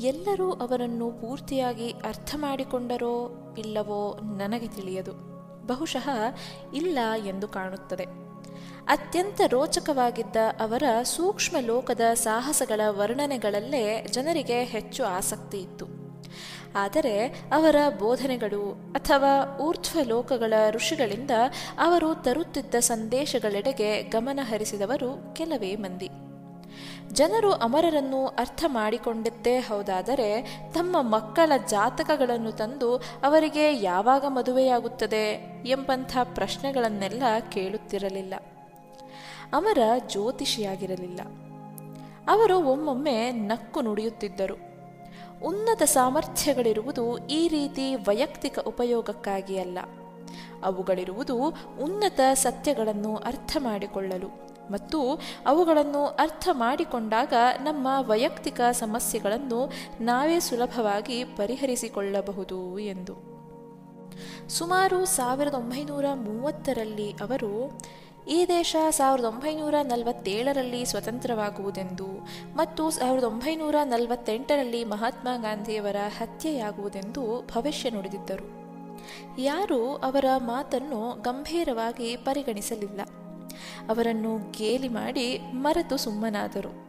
ಎಲ್ಲರೂ ಅವರನ್ನು ಪೂರ್ತಿಯಾಗಿ ಅರ್ಥ ಮಾಡಿಕೊಂಡರೋ ಇಲ್ಲವೋ ನನಗೆ ತಿಳಿಯದು. ಬಹುಶಃ ಇಲ್ಲ ಎಂದು ಕಾಣುತ್ತದೆ. ಅತ್ಯಂತ ರೋಚಕವಾಗಿದ್ದ ಅವರ ಸೂಕ್ಷ್ಮ ಲೋಕದ ಸಾಹಸಗಳ ವರ್ಣನೆಗಳಲ್ಲೇ ಜನರಿಗೆ ಹೆಚ್ಚು ಆಸಕ್ತಿ ಇತ್ತು. ಆದರೆ ಅವರ ಬೋಧನೆಗಳು ಅಥವಾ ಊರ್ಧ್ವ ಲೋಕಗಳ ಋಷಿಗಳಿಂದ ಅವರು ತರುತ್ತಿದ್ದ ಸಂದೇಶಗಳೆಡೆಗೆ ಗಮನ ಹರಿಸಿದವರು ಕೆಲವೇ ಮಂದಿ. ಜನರು ಅಮರರನ್ನು ಅರ್ಥ ಮಾಡಿಕೊಂಡಿದ್ದೇ ಹೌದಾದರೆ ತಮ್ಮ ಮಕ್ಕಳ ಜಾತಕಗಳನ್ನು ತಂದು ಅವರಿಗೆ ಯಾವಾಗ ಮದುವೆಯಾಗುತ್ತದೆ ಎಂಬಂಥ ಪ್ರಶ್ನೆಗಳನ್ನೆಲ್ಲ ಕೇಳುತ್ತಿರಲಿಲ್ಲ. ಅಮರ ಜ್ಯೋತಿಷಿಯಾಗಿರಲಿಲ್ಲ. ಅವರು ಒಮ್ಮೊಮ್ಮೆ ನಕ್ಕು ನುಡಿಯುತ್ತಿದ್ದರು. ಉನ್ನತ ಸಾಮರ್ಥ್ಯಗಳಿರುವುದು ಈ ರೀತಿ ವೈಯಕ್ತಿಕ ಉಪಯೋಗಕ್ಕಾಗಿ ಅಲ್ಲ. ಅವುಗಳಿರುವುದು ಉನ್ನತ ಸತ್ಯಗಳನ್ನು ಅರ್ಥ ಮಾಡಿಕೊಳ್ಳಲು. ಮತ್ತು ಅವುಗಳನ್ನು ಅರ್ಥ ಮಾಡಿಕೊಂಡಾಗ ನಮ್ಮ ವೈಯಕ್ತಿಕ ಸಮಸ್ಯೆಗಳನ್ನು ನಾವೇ ಸುಲಭವಾಗಿ ಪರಿಹರಿಸಿಕೊಳ್ಳಬಹುದು ಎಂದು. ಸುಮಾರು ಸಾವಿರದ ಒಂಬೈನೂರ ಮೂವತ್ತರಲ್ಲಿ ಅವರು ಈ ದೇಶ ಸಾವಿರದ ಒಂಬೈನೂರ ನಲವತ್ತೇಳರಲ್ಲಿ ಸ್ವತಂತ್ರವಾಗುವುದೆಂದು ಮತ್ತು ಸಾವಿರದ ಒಂಬೈನೂರ ನಲವತ್ತೆಂಟರಲ್ಲಿ ಮಹಾತ್ಮ ಗಾಂಧಿಯವರ ಹತ್ಯೆಯಾಗುವುದೆಂದು ಭವಿಷ್ಯ ನುಡಿದಿದ್ದರು. ಯಾರೂ ಅವರ ಮಾತನ್ನು ಗಂಭೀರವಾಗಿ ಪರಿಗಣಿಸಲಿಲ್ಲ. ಅವರನ್ನು ಗೇಲಿ ಮಾಡಿ ಮರೆತು ಸುಮ್ಮನಾದರು.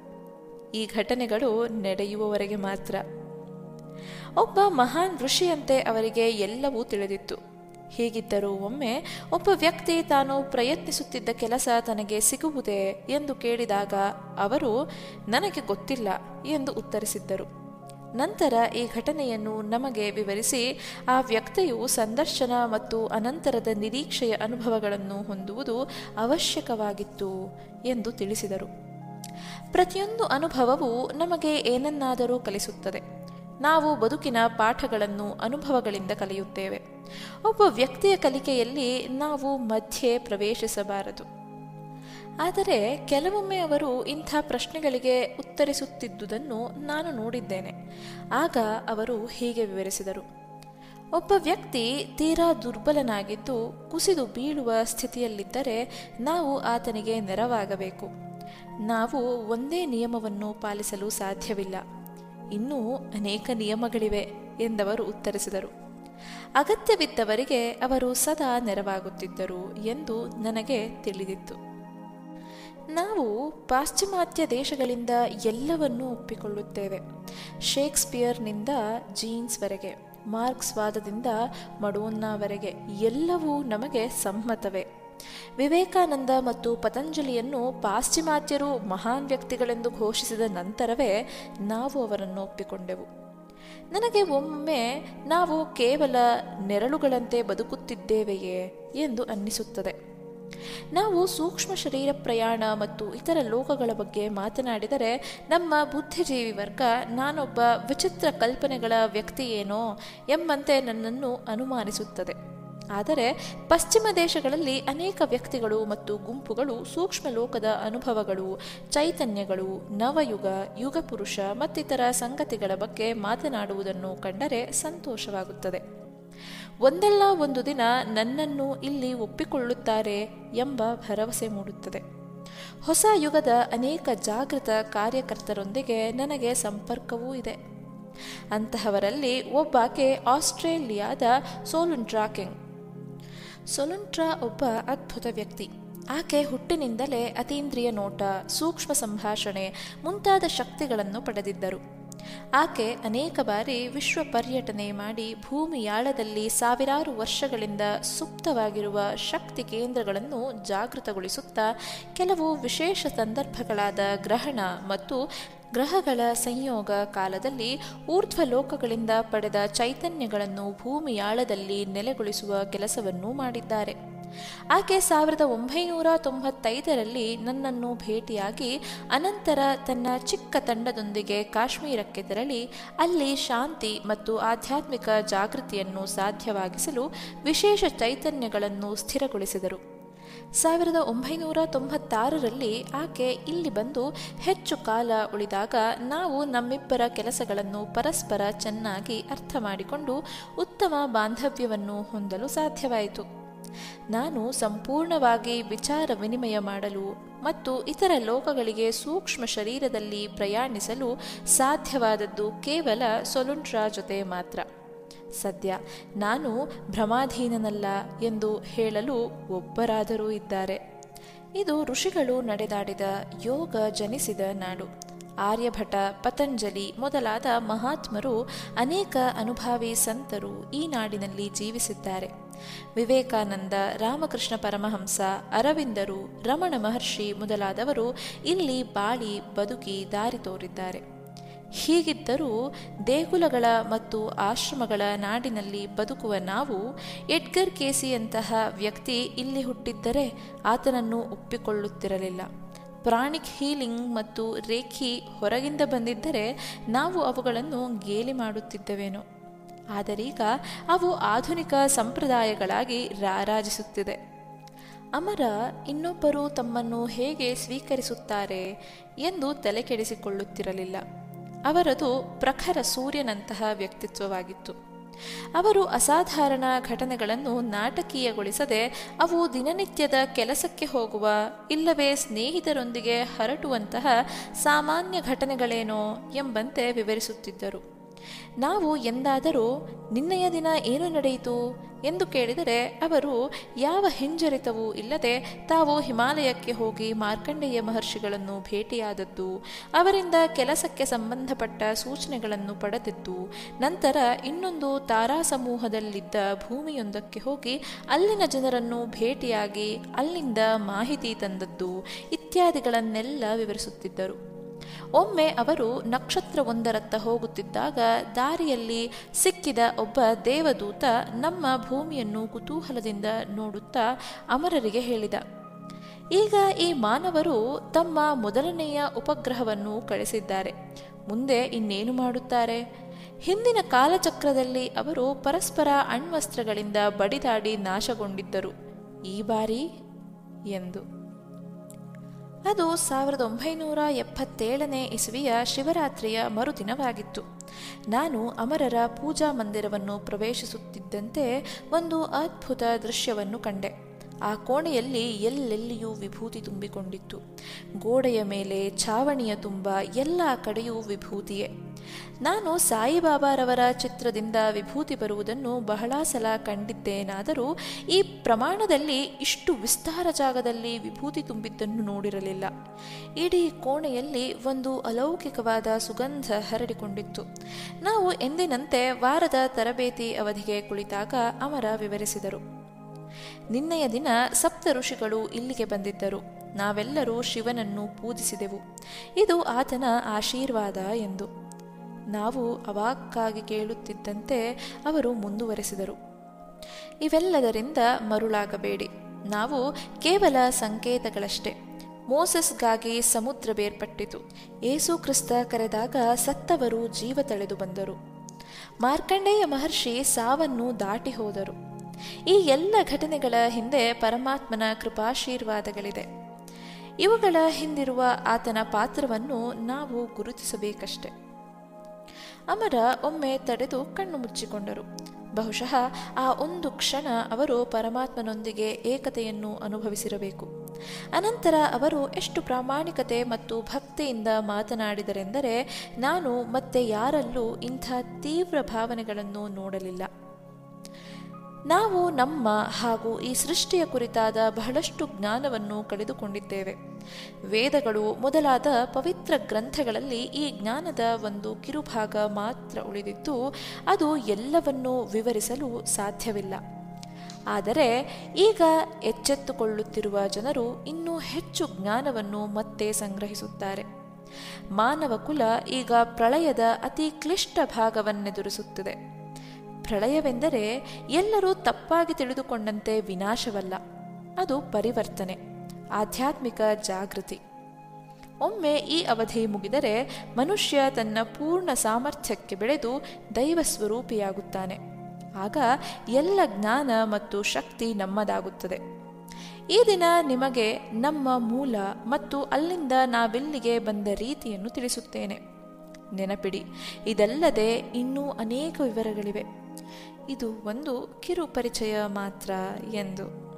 ಈ ಘಟನೆಗಳು ನಡೆಯುವವರೆಗೆ ಮಾತ್ರ. ಒಬ್ಬ ಮಹಾನ್ ಋಷಿಯಂತೆ ಅವರಿಗೆ ಎಲ್ಲವೂ ತಿಳಿದಿತ್ತು. ಹೀಗಿದ್ದರೂ ಒಮ್ಮೆ ಒಬ್ಬ ವ್ಯಕ್ತಿ ತಾನು ಪ್ರಯತ್ನಿಸುತ್ತಿದ್ದ ಕೆಲಸ ತನಗೆ ಸಿಗುವುದೇ ಎಂದು ಕೇಳಿದಾಗ ಅವರು, ನನಗೆ ಗೊತ್ತಿಲ್ಲ ಎಂದು ಉತ್ತರಿಸಿದ್ದರು. ನಂತರ ಈ ಘಟನೆಯನ್ನು ನಮಗೆ ವಿವರಿಸಿ, ಆ ವ್ಯಕ್ತಿಯು ಸಂದರ್ಶನ ಮತ್ತು ಅನಂತರದ ನಿರೀಕ್ಷೆಯ ಅನುಭವಗಳನ್ನು ಹೊಂದುವುದು ಅವಶ್ಯಕವಾಗಿತ್ತು ಎಂದು ತಿಳಿಸಿದರು. ಪ್ರತಿಯೊಂದು ಅನುಭವವು ನಮಗೆ ಏನನ್ನಾದರೂ ಕಲಿಸುತ್ತದೆ. ನಾವು ಬದುಕಿನ ಪಾಠಗಳನ್ನು ಅನುಭವಗಳಿಂದ ಕಲಿಯುತ್ತೇವೆ. ಒಬ್ಬ ವ್ಯಕ್ತಿಯ ಕಲಿಕೆಯಲ್ಲಿ ನಾವು ಮಧ್ಯೆ ಪ್ರವೇಶಿಸಬಾರದು. ಆದರೆ ಕೆಲವೊಮ್ಮೆ ಅವರು ಇಂಥ ಪ್ರಶ್ನೆಗಳಿಗೆ ಉತ್ತರಿಸುತ್ತಿದ್ದುದನ್ನು ನಾನು ನೋಡಿದ್ದೇನೆ. ಆಗ ಅವರು ಹೀಗೆ ವಿವರಿಸಿದರು. ಒಬ್ಬ ವ್ಯಕ್ತಿ ತೀರಾ ದುರ್ಬಲನಾಗಿದ್ದು ಕುಸಿದು ಬೀಳುವ ಸ್ಥಿತಿಯಲ್ಲಿದ್ದರೆ ನಾವು ಆತನಿಗೆ ನೆರವಾಗಬೇಕು. ನಾವು ಒಂದೇ ನಿಯಮವನ್ನು ಪಾಲಿಸಲು ಸಾಧ್ಯವಿಲ್ಲ. ಇನ್ನೂ ಅನೇಕ ನಿಯಮಗಳಿವೆ ಎಂದವರು ಉತ್ತರಿಸಿದರು. ಅಗತ್ಯವಿದ್ದವರಿಗೆ ಅವರು ಸದಾ ನೆರವಾಗುತ್ತಿದ್ದರು ಎಂದು ನನಗೆ ತಿಳಿದಿತ್ತು. ನಾವು ಪಾಶ್ಚಿಮಾತ್ಯ ದೇಶಗಳಿಂದ ಎಲ್ಲವನ್ನೂ ಒಪ್ಪಿಕೊಳ್ಳುತ್ತೇವೆ. ಶೇಕ್ಸ್ಪಿಯರ್ನಿಂದ ಜೀನ್ಸ್ವರೆಗೆ ಮಾರ್ಕ್ಸ್ವಾದದಿಂದ ಮಡೋನ್ನಾವರೆಗೆ ಎಲ್ಲವೂ ನಮಗೆ ಸಮ್ಮತವೇ. ವಿವೇಕಾನಂದ ಮತ್ತು ಪತಂಜಲಿಯನ್ನು ಪಾಶ್ಚಿಮಾತ್ಯರು ಮಹಾನ್ ವ್ಯಕ್ತಿಗಳೆಂದು ಘೋಷಿಸಿದ ನಂತರವೇ ನಾವು ಅವರನ್ನು ಒಪ್ಪಿಕೊಂಡೆವು. ನನಗೆ ಒಮ್ಮೆ ನಾವು ಕೇವಲ ನೆರಳುಗಳಂತೆ ಬದುಕುತ್ತಿದ್ದೇವೆಯೇ ಎಂದು ಅನ್ನಿಸುತ್ತದೆ. ನಾವು ಸೂಕ್ಷ್ಮ ಶರೀರ ಪ್ರಯಾಣ ಮತ್ತು ಇತರ ಲೋಕಗಳ ಬಗ್ಗೆ ಮಾತನಾಡಿದರೆ, ನಮ್ಮ ಬುದ್ಧಿಜೀವಿ ವರ್ಗ ನಾನೊಬ್ಬ ವಿಚಿತ್ರ ಕಲ್ಪನೆಗಳ ವ್ಯಕ್ತಿಯೇನೋ ಎಂಬಂತೆ ನನ್ನನ್ನು ಅನುಮಾನಿಸುತ್ತದೆ. ಆದರೆ, ಪಶ್ಚಿಮ ದೇಶಗಳಲ್ಲಿ ಅನೇಕ ವ್ಯಕ್ತಿಗಳು ಮತ್ತು ಗುಂಪುಗಳು ಸೂಕ್ಷ್ಮ ಲೋಕದ ಅನುಭವಗಳು, ಚೈತನ್ಯಗಳು, ನವಯುಗ, ಯುಗಪುರುಷ ಮತ್ತಿತರ ಸಂಗತಿಗಳ ಬಗ್ಗೆ ಮಾತನಾಡುವುದನ್ನು ಕಂಡರೆ ಸಂತೋಷವಾಗುತ್ತದೆ. ಒಂದಲ್ಲ ಒಂದು ದಿನ ನನ್ನನ್ನು ಇಲ್ಲಿ ಒಪ್ಪಿಕೊಳ್ಳುತ್ತಾರೆ ಎಂಬ ಭರವಸೆ ಮೂಡುತ್ತದೆ. ಹೊಸ ಯುಗದ ಅನೇಕ ಜಾಗೃತ ಕಾರ್ಯಕರ್ತರೊಂದಿಗೆ ನನಗೆ ಸಂಪರ್ಕವೂ ಇದೆ. ಅಂತಹವರಲ್ಲಿ ಒಬ್ಬಾಕೆ ಆಸ್ಟ್ರೇಲಿಯಾದ ಸೋಲುಂಟ್ರಾಕಿಂಗ್ ಸೊಲುಂಟ್ರಾ ಒಬ್ಬ ಅದ್ಭುತ ವ್ಯಕ್ತಿ. ಆಕೆ ಹುಟ್ಟಿನಿಂದಲೇ ಅತೀಂದ್ರಿಯ ನೋಟ, ಸೂಕ್ಷ್ಮ ಸಂಭಾಷಣೆ ಮುಂತಾದ ಶಕ್ತಿಗಳನ್ನು ಪಡೆದಿದ್ದರು. ಆಕೆ ಅನೇಕ ಬಾರಿ ವಿಶ್ವ ಪರ್ಯಟನೆ ಮಾಡಿ ಭೂಮಿಯಾಳದಲ್ಲಿ ಸಾವಿರಾರು ವರ್ಷಗಳಿಂದ ಸುಪ್ತವಾಗಿರುವ ಶಕ್ತಿ ಕೇಂದ್ರಗಳನ್ನು ಜಾಗೃತಗೊಳಿಸುತ್ತಾ ಕೆಲವು ವಿಶೇಷ ಸಂದರ್ಭಗಳಾದ ಗ್ರಹಣ ಮತ್ತು ಗ್ರಹಗಳ ಸಂಯೋಗ ಕಾಲದಲ್ಲಿ ಊರ್ಧ್ವ ಲೋಕಗಳಿಂದ ಪಡೆದ ಚೈತನ್ಯಗಳನ್ನು ಭೂಮಿಯಾಳದಲ್ಲಿ ನೆಲೆಗೊಳಿಸುವ ಕೆಲಸವನ್ನೂ ಮಾಡಿದ್ದಾರೆ. ಆಕೆ ಸಾವಿರದ ಒಂಬೈನೂರ ತೊಂಬತ್ತೈದರಲ್ಲಿ ನನ್ನನ್ನು ಭೇಟಿಯಾಗಿ ಅನಂತರ ತನ್ನ ಚಿಕ್ಕ ತಂಡದೊಂದಿಗೆ ಕಾಶ್ಮೀರಕ್ಕೆ ತೆರಳಿ ಅಲ್ಲಿ ಶಾಂತಿ ಮತ್ತು ಆಧ್ಯಾತ್ಮಿಕ ಜಾಗೃತಿಯನ್ನು ಸಾಧ್ಯವಾಗಿಸಲು ವಿಶೇಷ ಚೈತನ್ಯಗಳನ್ನು ಸ್ಥಿರಗೊಳಿಸಿದರು. ಸಾವಿರದ ಒಂಬೈನೂರ ತೊಂಬತ್ತಾರರಲ್ಲಿ ಆಕೆ ಇಲ್ಲಿ ಬಂದು ಹೆಚ್ಚು ಕಾಲ ಉಳಿದಾಗ ನಾವು ನಮ್ಮಿಬ್ಬರ ಕೆಲಸಗಳನ್ನು ಪರಸ್ಪರ ಚೆನ್ನಾಗಿ ಅರ್ಥ ಮಾಡಿಕೊಂಡು ಉತ್ತಮ ಬಾಂಧವ್ಯವನ್ನು ಹೊಂದಲು ಸಾಧ್ಯವಾಯಿತು. ನಾನು ಸಂಪೂರ್ಣವಾಗಿ ವಿಚಾರ ವಿನಿಮಯ ಮಾಡಲು ಮತ್ತು ಇತರ ಲೋಕಗಳಿಗೆ ಸೂಕ್ಷ್ಮ ಶರೀರದಲ್ಲಿ ಪ್ರಯಾಣಿಸಲು ಸಾಧ್ಯವಾದದ್ದು ಕೇವಲ ಸೊಲುಂಟ್ರಾ ಜೊತೆ ಮಾತ್ರ. ಸದ್ಯ. ನಾನು ಭ್ರಮಾಧೀನನಲ್ಲ ಎಂದು ಹೇಳಲು ಒಬ್ಬರಾದರೂ ಇದ್ದಾರೆ. ಇದು ಋಷಿಗಳು ನಡೆದಾಡಿದ ಯೋಗ ಜನಿಸಿದ ನಾಡು. ಆರ್ಯಭಟ, ಪತಂಜಲಿ ಮೊದಲಾದ ಮಹಾತ್ಮರು ಅನೇಕ ಅನುಭಾವಿ ಸಂತರು ಈ ನಾಡಿನಲ್ಲಿ ಜೀವಿಸಿದ್ದಾರೆ. ವಿವೇಕಾನಂದ, ರಾಮಕೃಷ್ಣ ಪರಮಹಂಸ, ಅರವಿಂದರು, ರಮಣ ಮಹರ್ಷಿ ಮೊದಲಾದವರು ಇಲ್ಲಿ ಬಾಳಿ ಬದುಕಿ ದಾರಿ ತೋರಿದ್ದಾರೆ. ಹೀಗಿದ್ದರೂ ದೇಗುಲಗಳ ಮತ್ತು ಆಶ್ರಮಗಳ ನಾಡಿನಲ್ಲಿ ಬದುಕುವ ನಾವು ಎಡ್ಗರ್ ಕೇಸಿಯಂತಹ ವ್ಯಕ್ತಿ ಇಲ್ಲಿ ಹುಟ್ಟಿದ್ದರೆ ಆತನನ್ನು ಒಪ್ಪಿಕೊಳ್ಳುತ್ತಿರಲಿಲ್ಲ. ಪ್ರಾಣಿಕ್ ಹೀಲಿಂಗ್ ಮತ್ತು ರೇಖಿ ಹೊರಗಿಂದ ಬಂದಿದ್ದರೆ ನಾವು ಅವುಗಳನ್ನು ಗೇಲಿ ಮಾಡುತ್ತಿದ್ದವೇನೋ. ಆದರೀಗ ಅವು ಆಧುನಿಕ ಸಂಪ್ರದಾಯಗಳಾಗಿ ರಾರಾಜಿಸುತ್ತಿದೆ. ಅಮರ ಇನ್ನೊಬ್ಬರು ತಮ್ಮನ್ನು ಹೇಗೆ ಸ್ವೀಕರಿಸುತ್ತಾರೆ ಎಂದು ತಲೆಕೆಡಿಸಿಕೊಳ್ಳುತ್ತಿರಲಿಲ್ಲ. ಅವರದು ಪ್ರಖರ ಸೂರ್ಯನಂತಹ ವ್ಯಕ್ತಿತ್ವವಾಗಿತ್ತು. ಅವರು ಅಸಾಧಾರಣ ಘಟನೆಗಳನ್ನು ನಾಟಕೀಯಗೊಳಿಸದೆ ಅವು ದಿನನಿತ್ಯದ ಕೆಲಸಕ್ಕೆ ಹೋಗುವ ಇಲ್ಲವೇ ಸ್ನೇಹಿತರೊಂದಿಗೆ ಹರಟುವಂತಹ ಸಾಮಾನ್ಯ ಘಟನೆಗಳೇನೋ ಎಂಬಂತೆ ವಿವರಿಸುತ್ತಿದ್ದರು. ನಾವು ಎಂದಾದರೂ ನಿನ್ನೆಯ ದಿನ ಏನು ನಡೆಯಿತು? ಎಂದು ಕೇಳಿದರೆ ಅವರು, ಯಾವ ಹಿಂಜರಿತವೂ ಇಲ್ಲದೆ ತಾವು ಹಿಮಾಲಯಕ್ಕೆ ಹೋಗಿ ಮಾರ್ಕಂಡೇಯ ಮಹರ್ಷಿಗಳನ್ನು ಭೇಟಿಯಾದದ್ದು, ಅವರಿಂದ ಕೆಲಸಕ್ಕೆ ಸಂಬಂಧಪಟ್ಟ ಸೂಚನೆಗಳನ್ನು ಪಡೆದಿದ್ದು, ನಂತರ ಇನ್ನೊಂದು ತಾರಾ ಸಮೂಹದಲ್ಲಿದ್ದ ಭೂಮಿಯೊಂದಕ್ಕೆ ಹೋಗಿ ಅಲ್ಲಿನ ಜನರನ್ನು ಭೇಟಿಯಾಗಿ ಅಲ್ಲಿಂದ ಮಾಹಿತಿ ತಂದದ್ದು ಇತ್ಯಾದಿಗಳನ್ನೆಲ್ಲ ವಿವರಿಸುತ್ತಿದ್ದರು. ಒಮ್ಮೆ ಅವರು ನಕ್ಷತ್ರವೊಂದರತ್ತ ಹೋಗುತ್ತಿದ್ದಾಗ ದಾರಿಯಲ್ಲಿ ಸಿಕ್ಕಿದ ಒಬ್ಬ ದೇವದೂತ ನಮ್ಮ ಭೂಮಿಯನ್ನು ಕುತೂಹಲದಿಂದ ನೋಡುತ್ತಾ ಅಮರರಿಗೆ ಹೇಳಿದ, ಈಗ ಈ ಮಾನವರು ತಮ್ಮ ಮೊದಲನೆಯ ಉಪಗ್ರಹವನ್ನು ಕಳಿಸಿದ್ದಾರೆ, ಮುಂದೆ ಇನ್ನೇನು ಮಾಡುತ್ತಾರೆ? ಹಿಂದಿನ ಕಾಲಚಕ್ರದಲ್ಲಿ ಅವರು ಪರಸ್ಪರ ಅಣ್ವಸ್ತ್ರಗಳಿಂದ ಬಡಿದಾಡಿ ನಾಶಗೊಂಡಿದ್ದರು, ಈ ಬಾರಿ? ಎಂದು ಅದು ಸಾವಿರದ ಒಂಬೈನೂರ ಎಪ್ಪತ್ತೇಳನೇ ಇಸವಿಯ ಶಿವರಾತ್ರಿಯ ಮರುದಿನವಾಗಿತ್ತು. ನಾನು ಅಮರರ ಪೂಜಾ ಮಂದಿರವನ್ನು ಪ್ರವೇಶಿಸುತ್ತಿದ್ದಂತೆ ಒಂದು ಅದ್ಭುತ ದೃಶ್ಯವನ್ನು ಕಂಡೆ. ಆ ಕೋಣೆಯಲ್ಲಿ ಎಲ್ಲೆಲ್ಲಿಯೂ ವಿಭೂತಿ ತುಂಬಿಕೊಂಡಿತ್ತು. ಗೋಡೆಯ ಮೇಲೆ ಛಾವಣಿಯ ತುಂಬ ಎಲ್ಲ ಕಡೆಯೂ ವಿಭೂತಿಯೇ. ನಾನು ಸಾಯಿಬಾಬಾರವರ ಚಿತ್ರದಿಂದ ವಿಭೂತಿ ಬರುವುದನ್ನು ಬಹಳ ಸಲ ಕಂಡಿದ್ದೇನಾದರೂ ಈ ಪ್ರಮಾಣದಲ್ಲಿ ಇಷ್ಟು ವಿಸ್ತಾರ ಜಾಗದಲ್ಲಿ ವಿಭೂತಿ ತುಂಬಿದ್ದನ್ನು ನೋಡಿರಲಿಲ್ಲ. ಇಡೀ ಕೋಣೆಯಲ್ಲಿ ಒಂದು ಅಲೌಕಿಕವಾದ ಸುಗಂಧ ಹರಡಿಕೊಂಡಿತ್ತು. ನಾವು ಎಂದಿನಂತೆ ವಾರದ ತರಬೇತಿ ಅವಧಿಗೆ ಕುಳಿತಾಗ ಅಮರ ವಿವರಿಸಿದರು. ನಿನ್ನೆಯ ದಿನ ಸಪ್ತ ಋಷಿಗಳು ಇಲ್ಲಿಗೆ ಬಂದಿದ್ದರು. ನಾವೆಲ್ಲರೂ ಶಿವನನ್ನು ಪೂಜಿಸಿದೆವು. ಇದು ಆತನ ಆಶೀರ್ವಾದ ಎಂದು. ನಾವು ಅವಾಕ್ಕಾಗಿ ಕೇಳುತ್ತಿದ್ದಂತೆ ಅವರು ಮುಂದುವರೆಸಿದರು. ಇವೆಲ್ಲದರಿಂದ ಮರುಳಾಗಬೇಡಿ. ನಾವು ಕೇವಲ ಸಂಕೇತಗಳಷ್ಟೇ. ಮೋಸಸ್ಗಾಗಿ ಸಮುದ್ರ ಬೇರ್ಪಟ್ಟಿತು. ಏಸು ಕ್ರಿಸ್ತ ಕರೆದಾಗ ಸತ್ತವರು ಜೀವ ತಳೆದು ಬಂದರು. ಮಾರ್ಕಂಡೇಯ ಮಹರ್ಷಿ ಸಾವನ್ನು ದಾಟಿ ಹೋದರು. ಈ ಎಲ್ಲ ಘಟನೆಗಳ ಹಿಂದೆ ಪರಮಾತ್ಮನ ಕೃಪಾಶೀರ್ವಾದಗಳಿದೆ. ಇವುಗಳ ಹಿಂದಿರುವ ಆತನ ಪಾತ್ರವನ್ನು ನಾವು ಗುರುತಿಸಬೇಕಷ್ಟೆ. ಅಮರ ಒಮ್ಮೆ ತಡೆದು ಕಣ್ಣು ಮುಚ್ಚಿಕೊಂಡರು. ಬಹುಶಃ ಆ ಒಂದು ಕ್ಷಣ ಅವರು ಪರಮಾತ್ಮನೊಂದಿಗೆ ಏಕತೆಯನ್ನು ಅನುಭವಿಸಿರಬೇಕು. ಅನಂತರ ಅವರು ಎಷ್ಟು ಪ್ರಾಮಾಣಿಕತೆ ಮತ್ತು ಭಕ್ತಿಯಿಂದ ಮಾತನಾಡಿದರೆಂದರೆ, ನಾನು ಮತ್ತೆ ಯಾರಲ್ಲೂ ಇಂಥ ತೀವ್ರ ಭಾವನೆಗಳನ್ನು ನೋಡಲಿಲ್ಲ. ನಾವು ನಮ್ಮ ಹಾಗೂ ಈ ಸೃಷ್ಟಿಯ ಕುರಿತಾದ ಬಹಳಷ್ಟು ಜ್ಞಾನವನ್ನು ಕಳೆದುಕೊಂಡಿದ್ದೇವೆ. ವೇದಗಳು ಮೊದಲಾದ ಪವಿತ್ರ ಗ್ರಂಥಗಳಲ್ಲಿ ಈ ಜ್ಞಾನದ ಒಂದು ಕಿರುಭಾಗ ಮಾತ್ರ ಉಳಿದಿದ್ದು, ಅದು ಎಲ್ಲವನ್ನೂ ವಿವರಿಸಲು ಸಾಧ್ಯವಿಲ್ಲ. ಆದರೆ ಈಗ ಎಚ್ಚೆತ್ತುಕೊಳ್ಳುತ್ತಿರುವ ಜನರು ಇನ್ನೂ ಹೆಚ್ಚು ಜ್ಞಾನವನ್ನು ಮತ್ತೆ ಸಂಗ್ರಹಿಸುತ್ತಾರೆ. ಮಾನವ ಕುಲ ಈಗ ಪ್ರಳಯದ ಅತಿ ಕ್ಲಿಷ್ಟ ಭಾಗವನ್ನೆದುರಿಸುತ್ತಿದೆ. ಪ್ರಳಯವೆಂದರೆ ಎಲ್ಲರೂ ತಪ್ಪಾಗಿ ತಿಳಿದುಕೊಂಡಂತೆ ವಿನಾಶವಲ್ಲ. ಅದು ಪರಿವರ್ತನೆ, ಆಧ್ಯಾತ್ಮಿಕ ಜಾಗೃತಿ. ಒಮ್ಮೆ ಈ ಅವಧಿ ಮುಗಿದರೆ ಮನುಷ್ಯ ತನ್ನ ಪೂರ್ಣ ಸಾಮರ್ಥ್ಯಕ್ಕೆ ಬೆಳೆದು ದೈವ ಸ್ವರೂಪಿಯಾಗುತ್ತಾನೆ. ಆಗ ಎಲ್ಲ ಜ್ಞಾನ ಮತ್ತು ಶಕ್ತಿ ನಮ್ಮದಾಗುತ್ತದೆ. ಈ ದಿನ ನಿಮಗೆ ನಮ್ಮ ಮೂಲ ಮತ್ತು ಅಲ್ಲಿಂದ ನಾವಿಲ್ಲಿಗೆ ಬಂದ ರೀತಿಯನ್ನು ತಿಳಿಸುತ್ತೇನೆ. ನೆನಪಿಡಿ, ಇದಲ್ಲದೆ ಇನ್ನೂ ಅನೇಕ ವಿವರಗಳಿವೆ. ಇದು ಒಂದು ಕಿರು ಪರಿಚಯ ಮಾತ್ರ ಎಂದು.